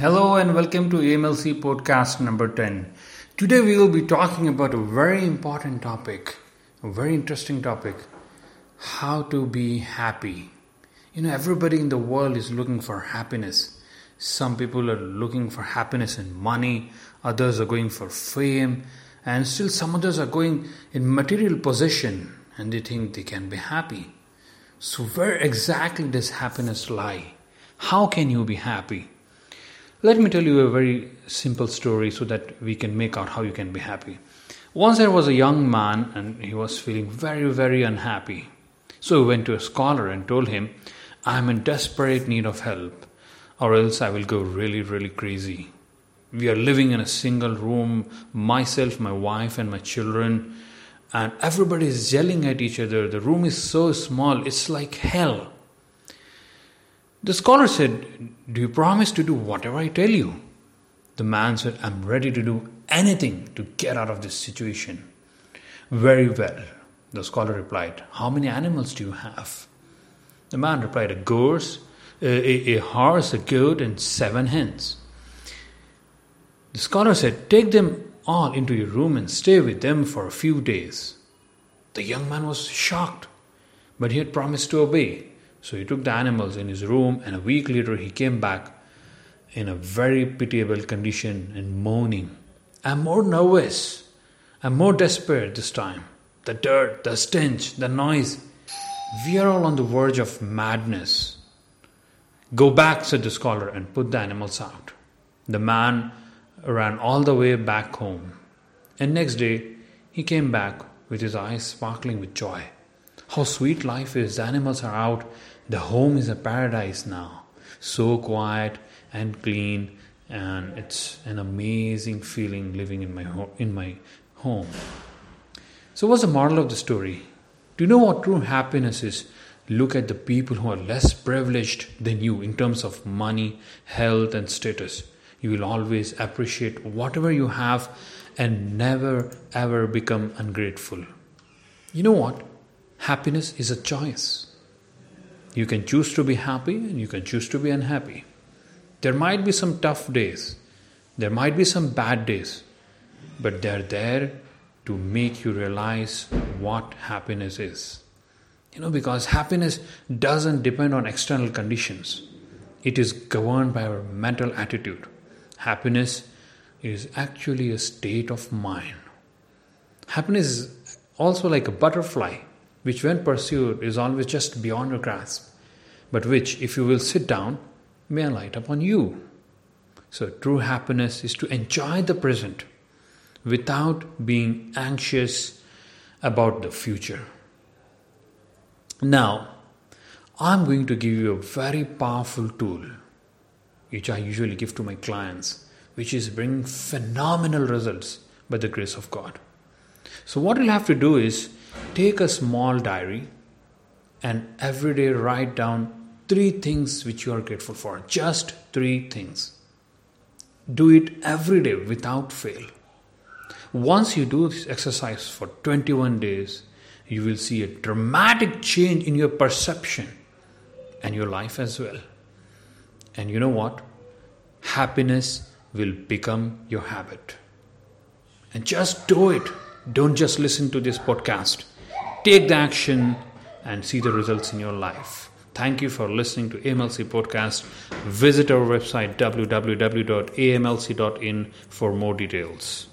Hello and welcome to AMLC podcast number 10. Today we will be talking about a very important topic, a very interesting topic how to be happy. You know, everybody in the world is looking for happiness. Some people are looking for happiness in money, others are going for fame, and still some others are going in material possession and they think they can be happy. So, where exactly does happiness lie? How can you be happy? Let me tell you a very simple story so that we can make out how you can be happy. Once there was a young man and he was feeling very, very unhappy. So he went to a scholar and told him, I am in desperate need of help, or else I will go really, really crazy. We are living in a single room, myself, my wife, and my children, and everybody is yelling at each other. The room is so small, it's like hell. The scholar said, Do you promise to do whatever I tell you? The man said, I'm ready to do anything to get out of this situation. Very well. The scholar replied, How many animals do you have? The man replied, A goose, a, a, horse, a goat, and seven hens. The scholar said, Take them all into your room and stay with them for a few days. The young man was shocked, but he had promised to obey. So he took the animals in his room, and a week later he came back in a very pitiable condition and moaning. I'm more nervous. I'm more desperate this time. The dirt, the stench, the noise. We are all on the verge of madness. Go back, said the scholar, and put the animals out. The man ran all the way back home. And next day he came back with his eyes sparkling with joy. How sweet life is. The animals are out the home is a paradise now. So quiet and clean, and it's an amazing feeling living in my ho- in my home. So, what's the moral of the story? Do you know what true happiness is? Look at the people who are less privileged than you in terms of money, health, and status. You will always appreciate whatever you have and never ever become ungrateful. You know what? Happiness is a choice. You can choose to be happy and you can choose to be unhappy. There might be some tough days, there might be some bad days, but they're there to make you realize what happiness is. You know, because happiness doesn't depend on external conditions, it is governed by our mental attitude. Happiness is actually a state of mind. Happiness is also like a butterfly which, when pursued, is always just beyond your grasp, but which, if you will sit down, may alight upon you. So, true happiness is to enjoy the present without being anxious about the future. Now, I'm going to give you a very powerful tool, which I usually give to my clients, which is bringing phenomenal results by the grace of God. So, what you'll have to do is take a small diary and every day write down three things which you are grateful for. Just three things. Do it every day without fail. Once you do this exercise for 21 days, you will see a dramatic change in your perception and your life as well. And you know what? Happiness will become your habit. And just do it. Don't just listen to this podcast. Take the action and see the results in your life. Thank you for listening to AMLC Podcast. Visit our website www.amlc.in for more details.